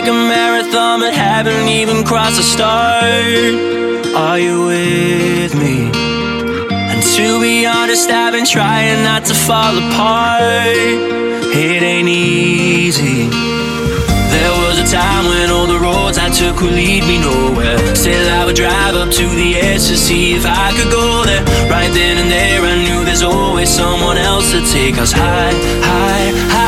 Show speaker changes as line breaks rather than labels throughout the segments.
Like a marathon, but haven't even crossed the start. Are you with me? And to be honest, I've been trying not to fall apart. It ain't easy. There was a time when all the roads I took would lead me nowhere. Still, I would drive up to the edge to see if I could go there. Right then and there, I knew there's always someone else to take us high, high, high.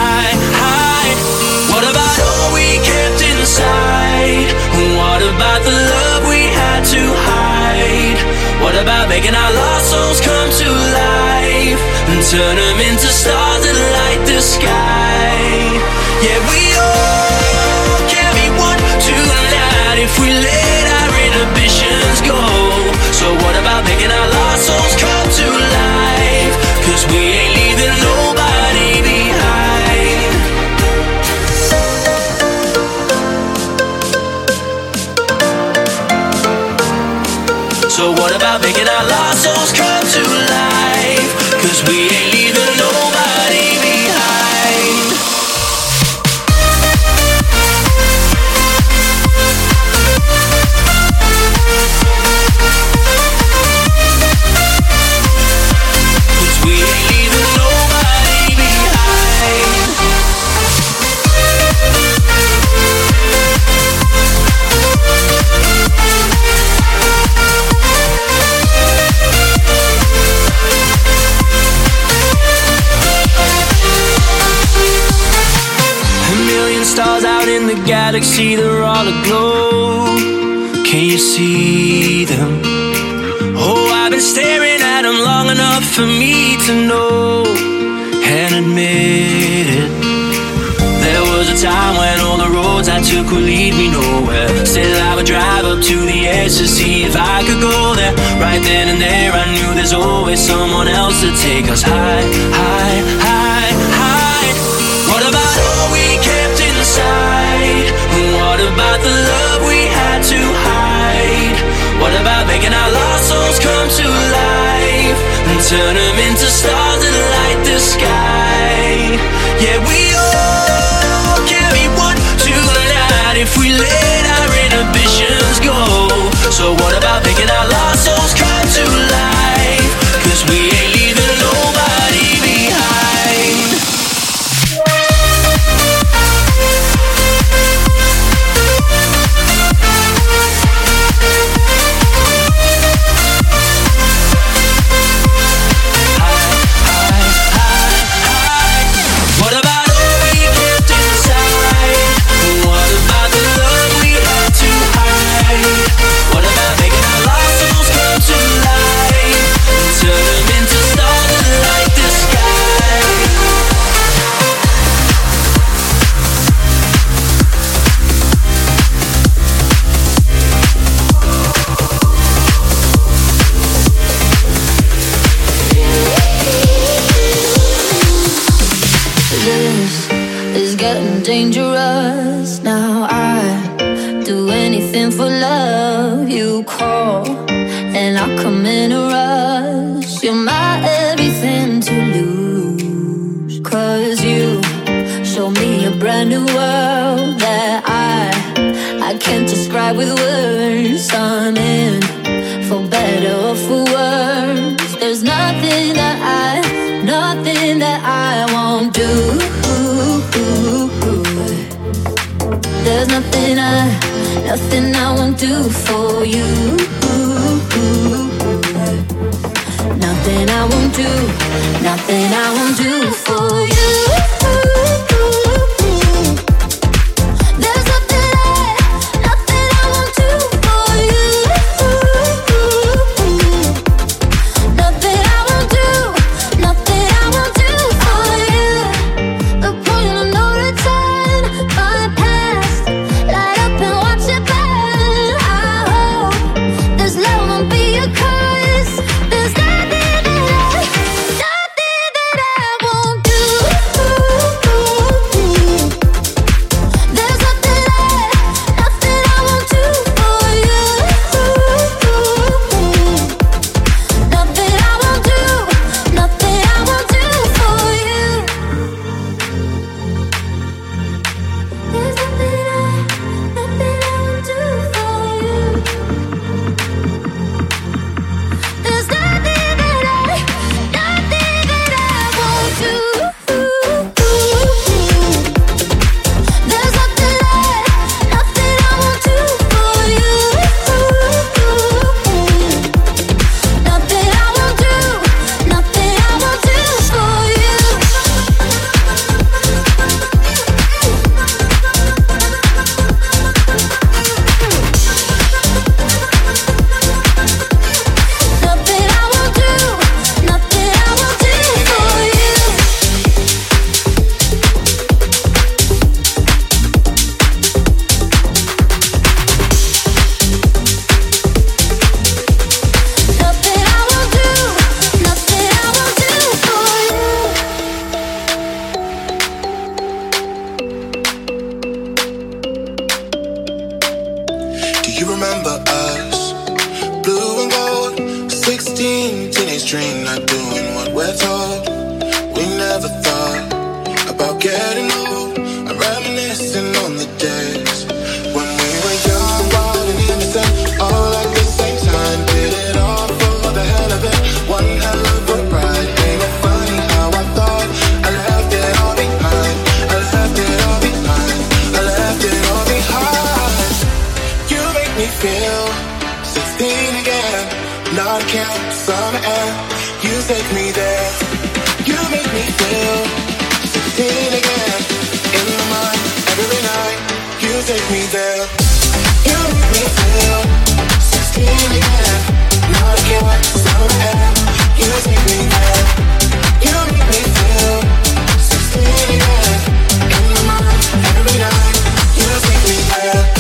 Inside? What about the love we had to hide? What about making our lost souls come to life and turn them into stars that light the sky? Yeah, we all can be one tonight if we let our inhibitions go. So what about making our lost souls What about making our took would lead me nowhere. Still, I would drive up to the edge to see if I could go there. Right then and there, I knew there's always someone else to take us high, high, high, high. What about all we kept inside? What about the love we had to hide? What about making our lost souls come to life and turn them into stars that light the sky? Yeah, we if we let our inhibitions go. So what
not count somehow. You take me there. You make me feel 16 again. In my mind, every night. You
take me there. You make me feel 16 again. Not count somehow. You take me there. You make me feel 16 again. In my mind, every night. You take me
there.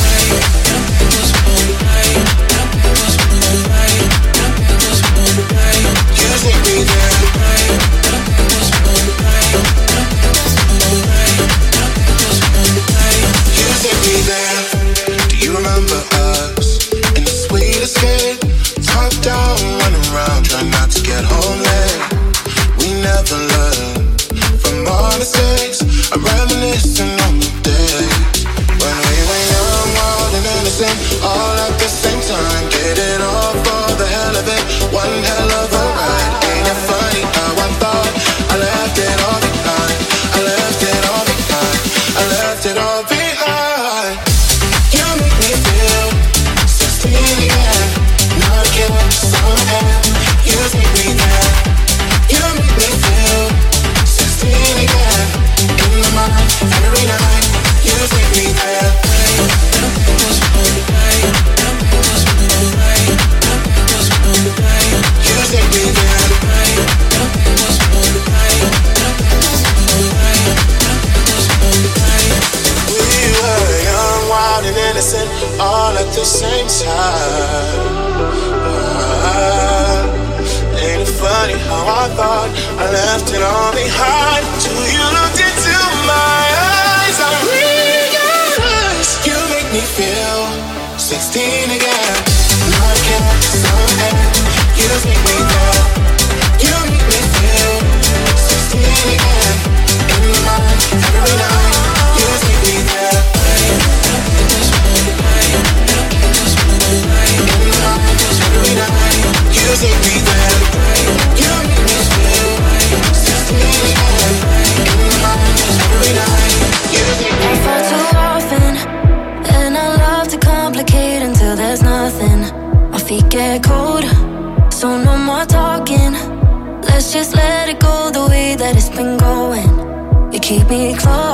16 again. Me close.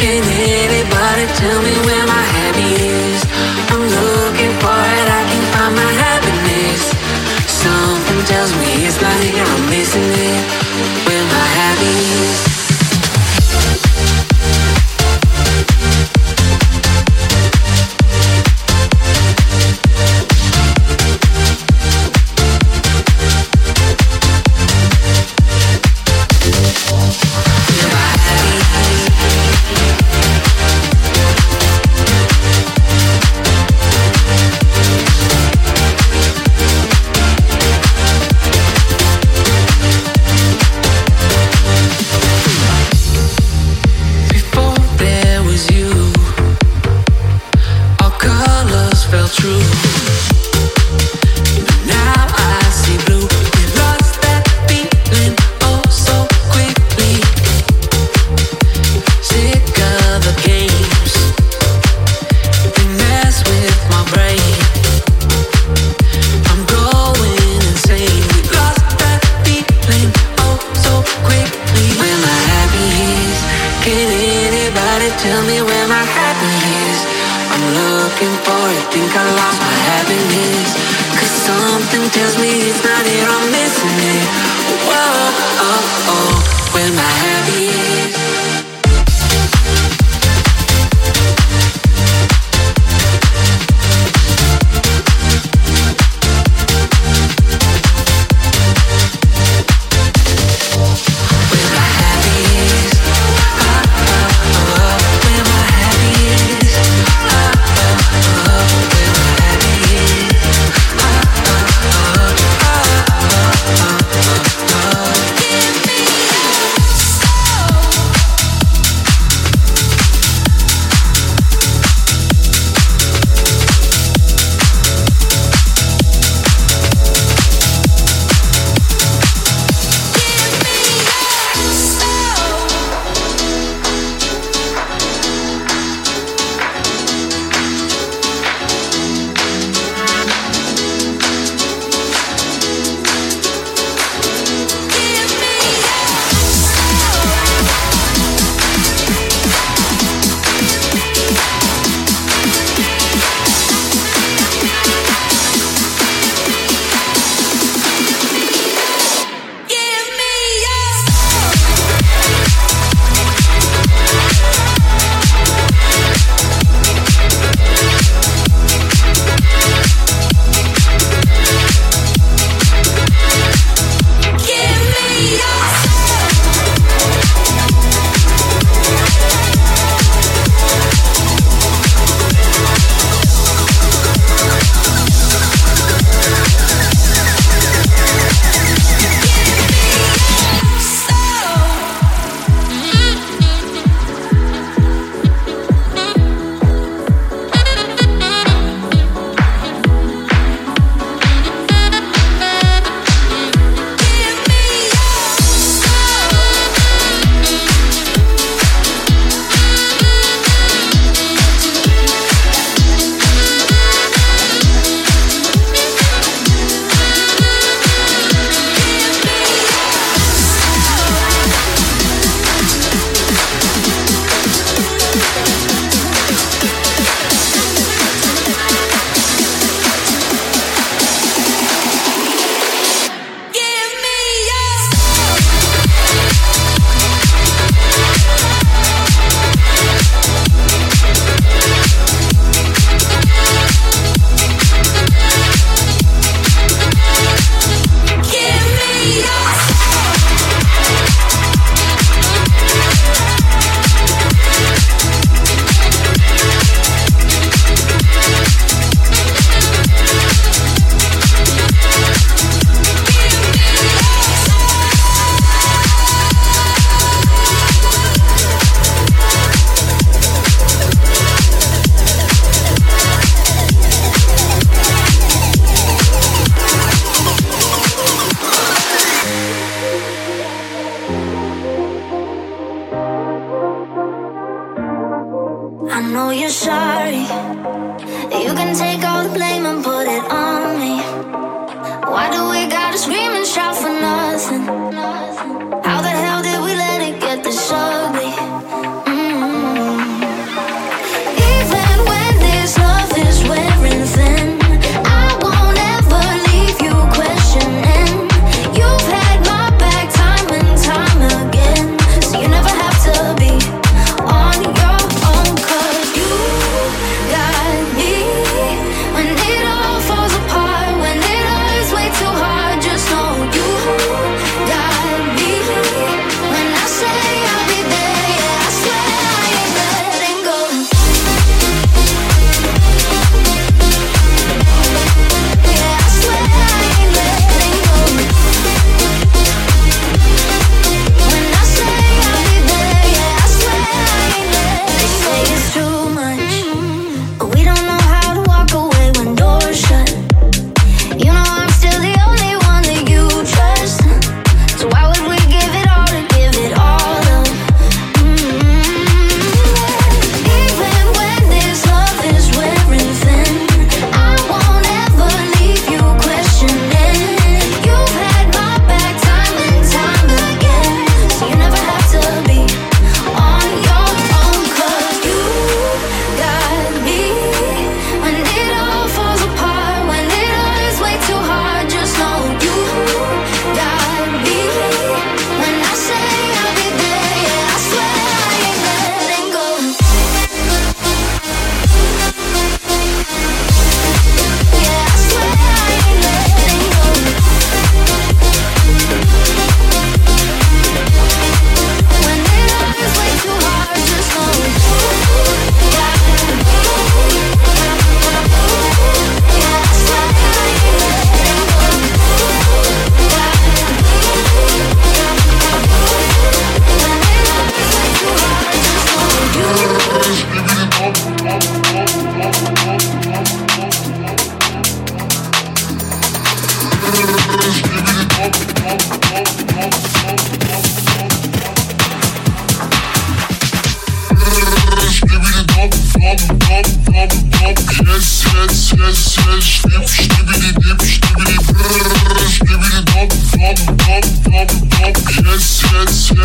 Can anybody tell me where my head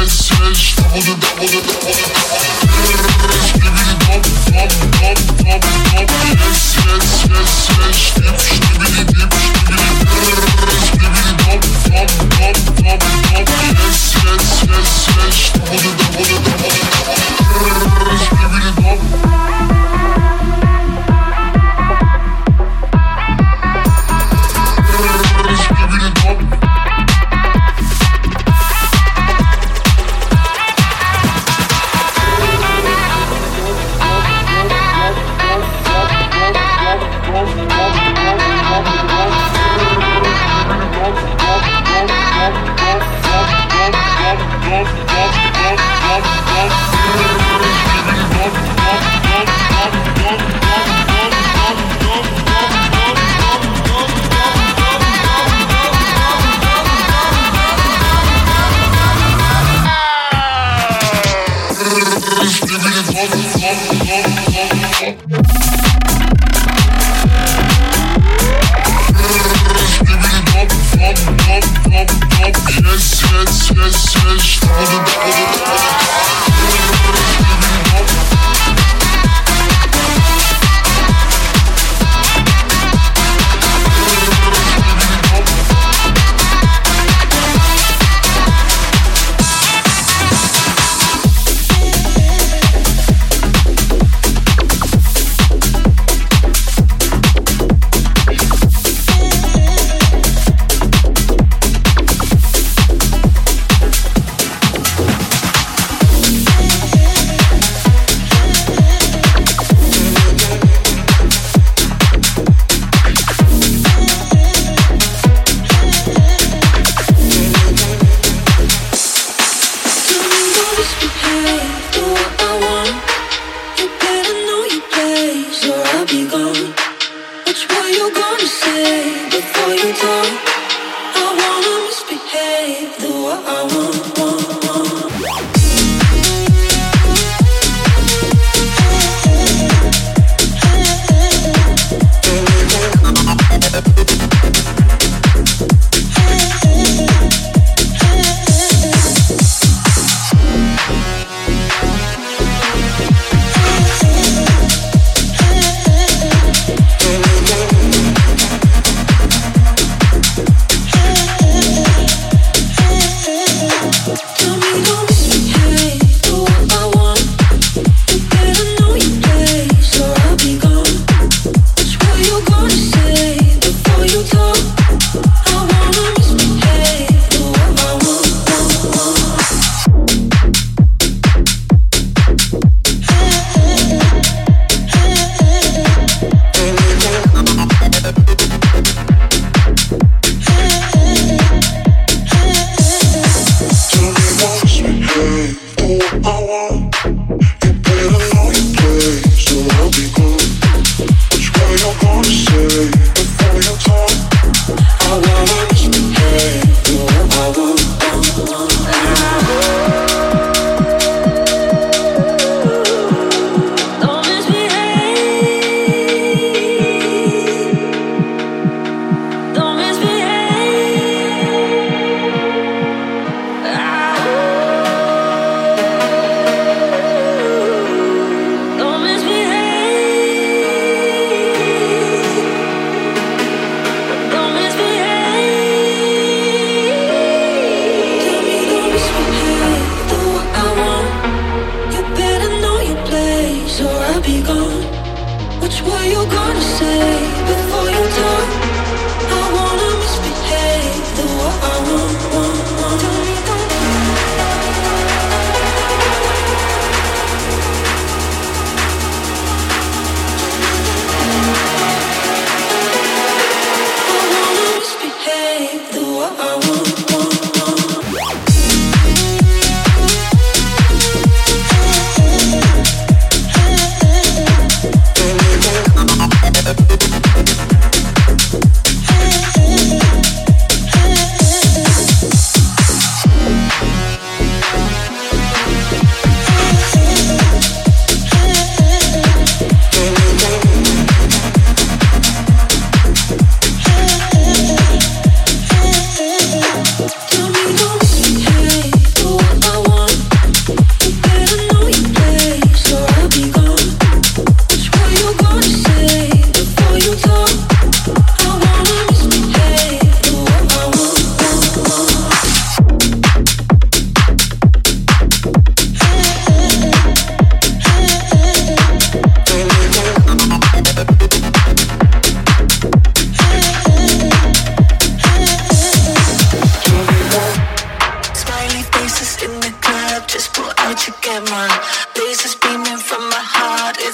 Smash, smash, double, double, double, double.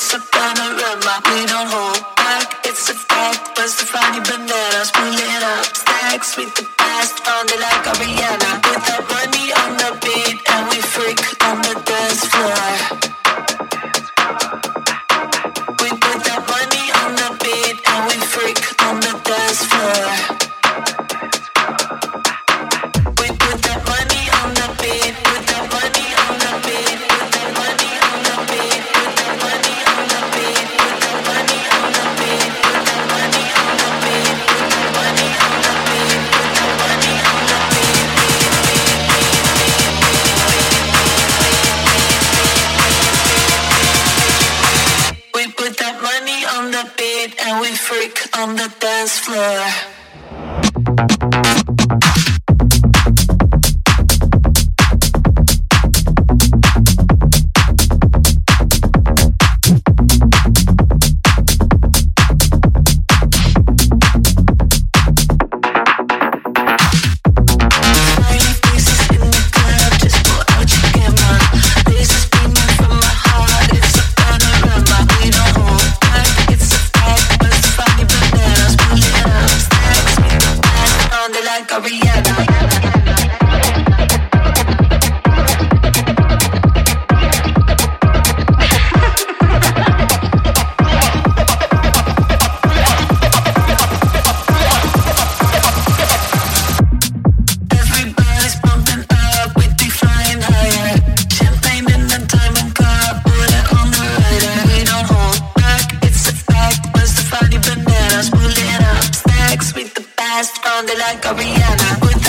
Like
mañana. Hoy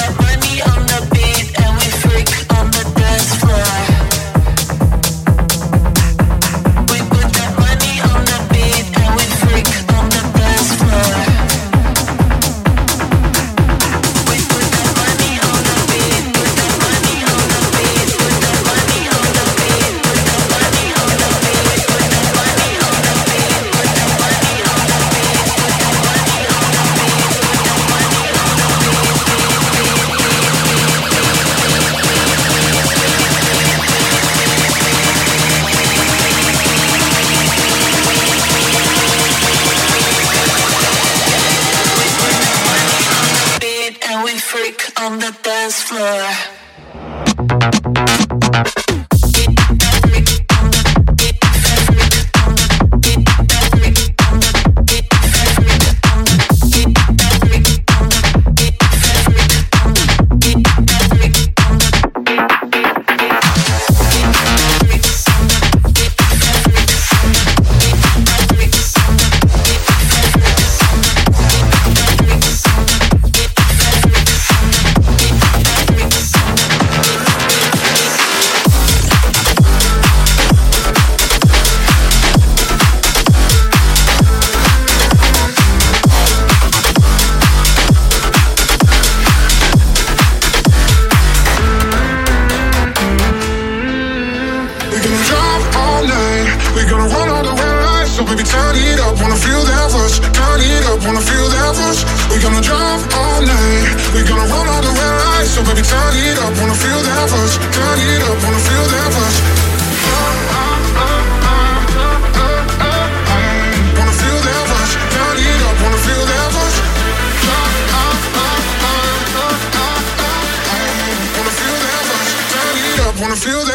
feel that?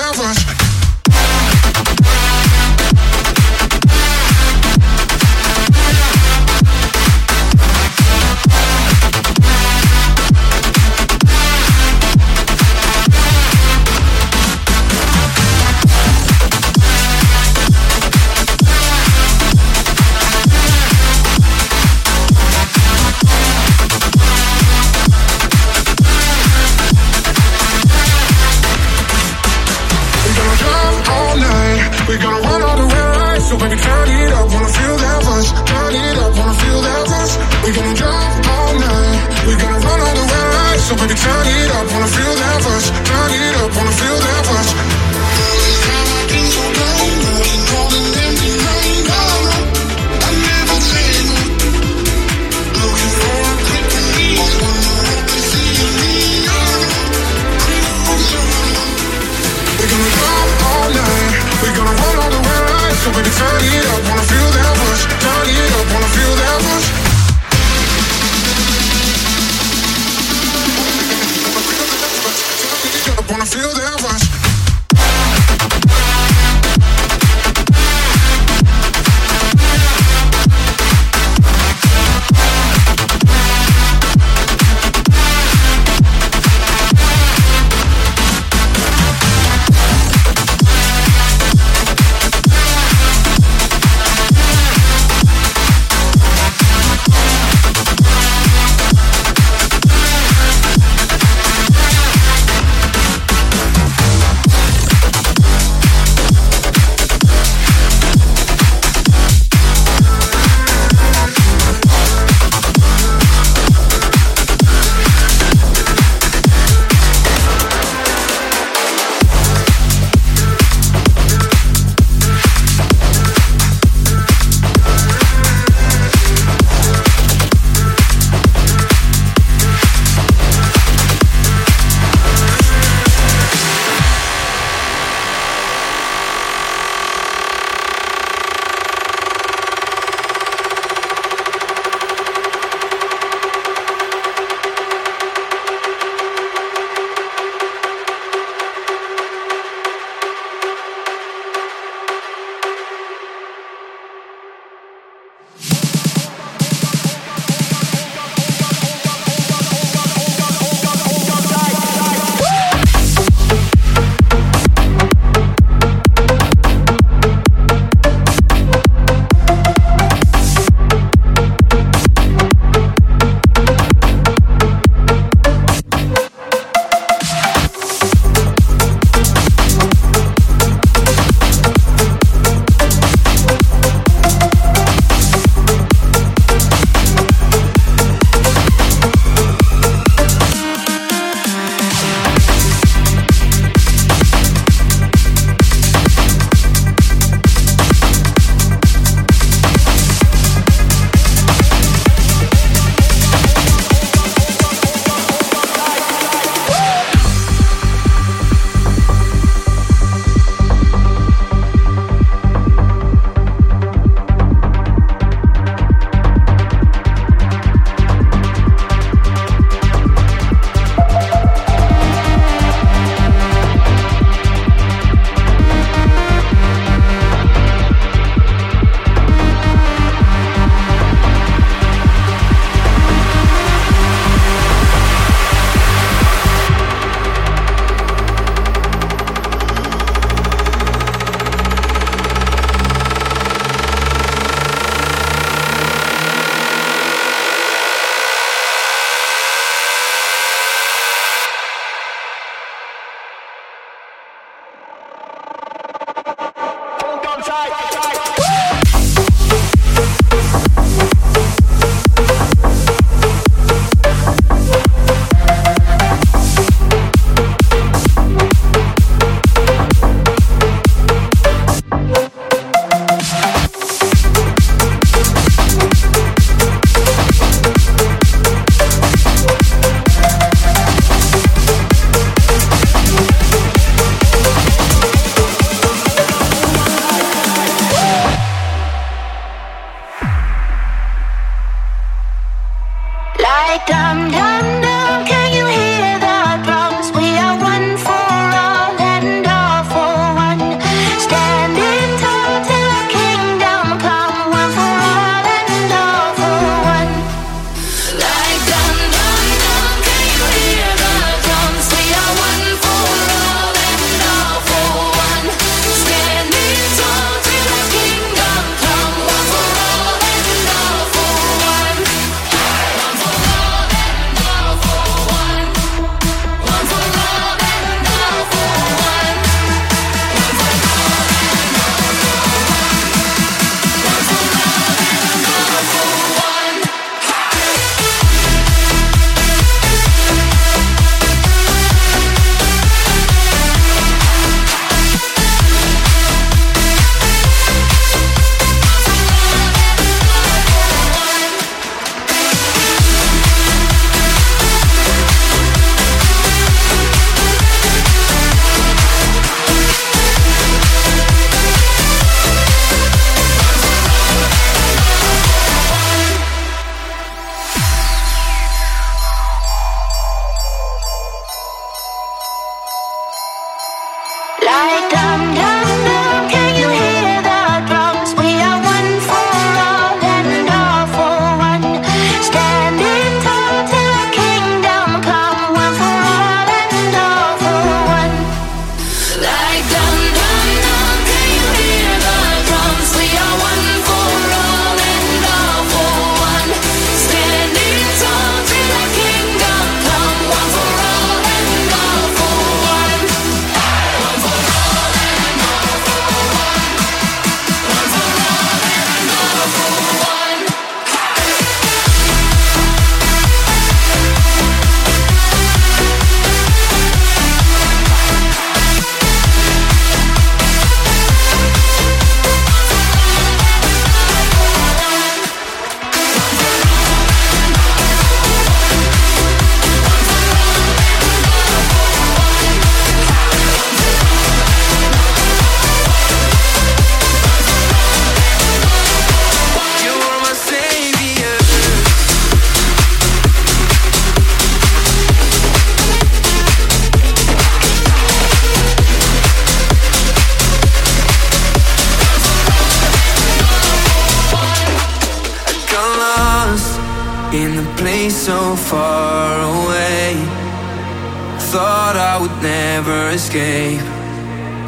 Escape,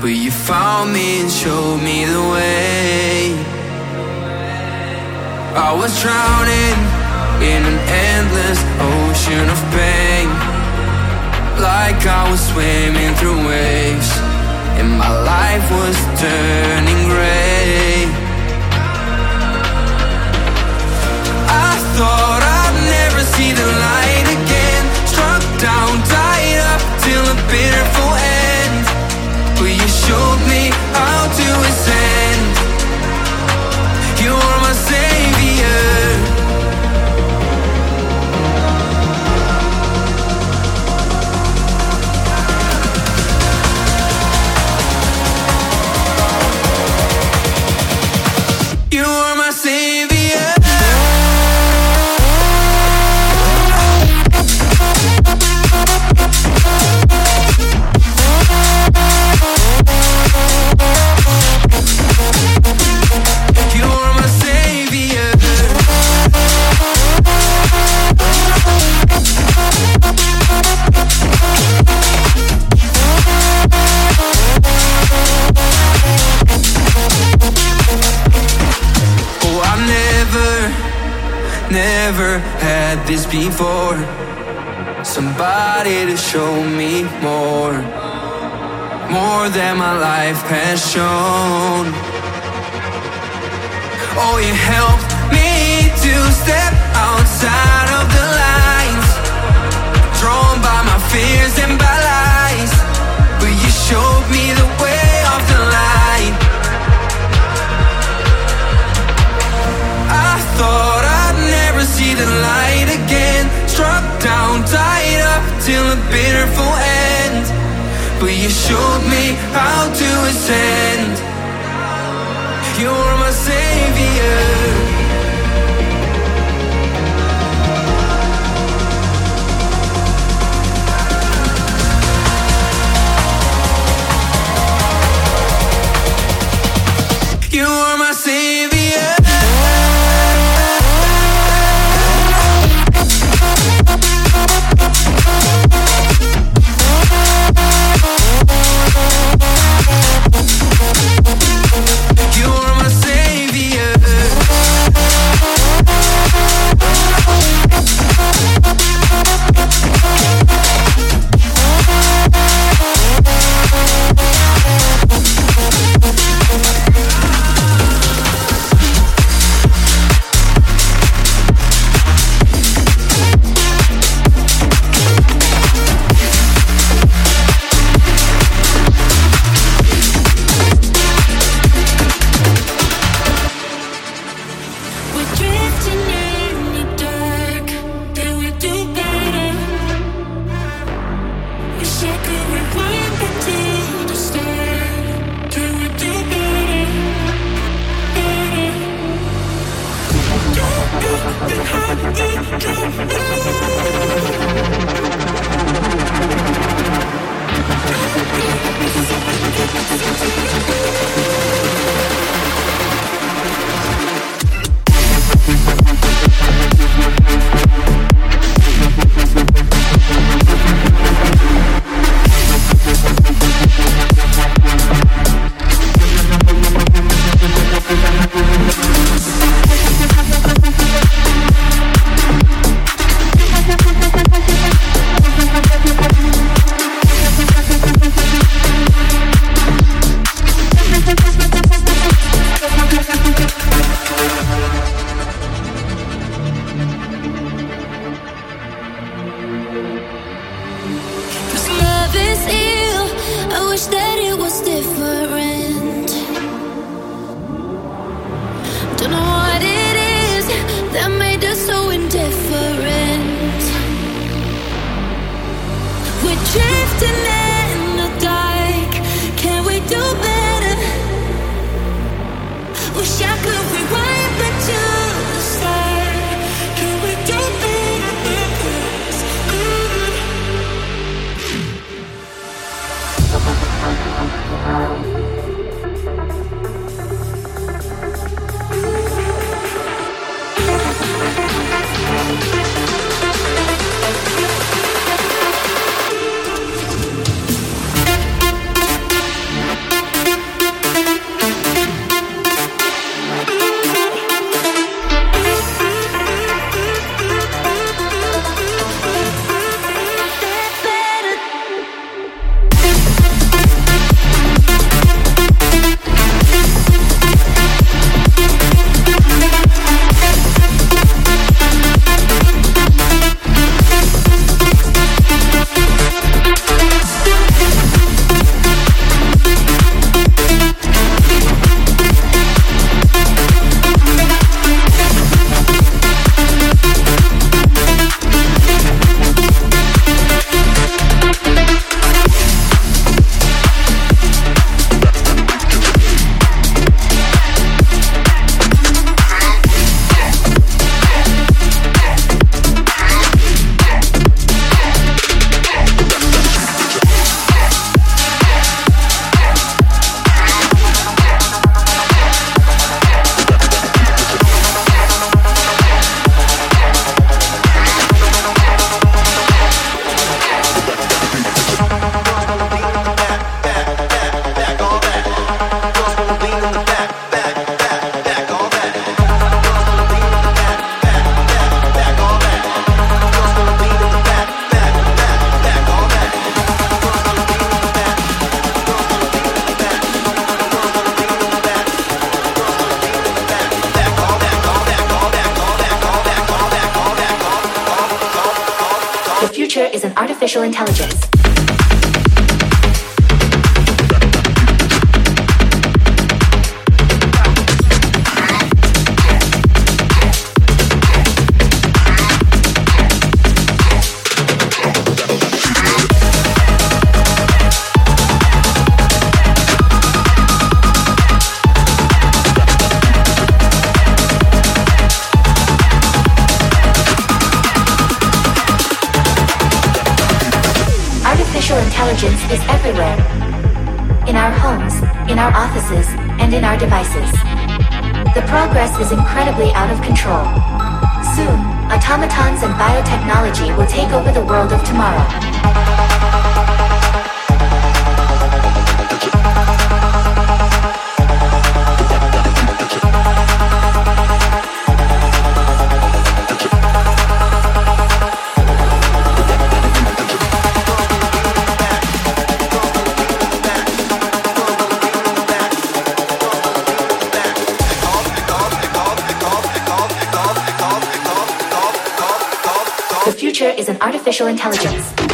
but you found me and showed me the way. I was drowning in an endless ocean of pain, like I was swimming through waves, and my life was turning gray. I thought I'd never see the never had this before. Somebody to show me more, more than my life has shown. Oh, you helped me to step outside of the lines, drawn by my fears and by lies. But you showed me the tied up till a bitter end. But you showed me how to ascend. You're my savior. You
intelligence is everywhere. In our homes, in our offices, and in our devices. The progress is incredibly out of control. Soon, automatons and biotechnology will take over the world of tomorrow. Artificial intelligence.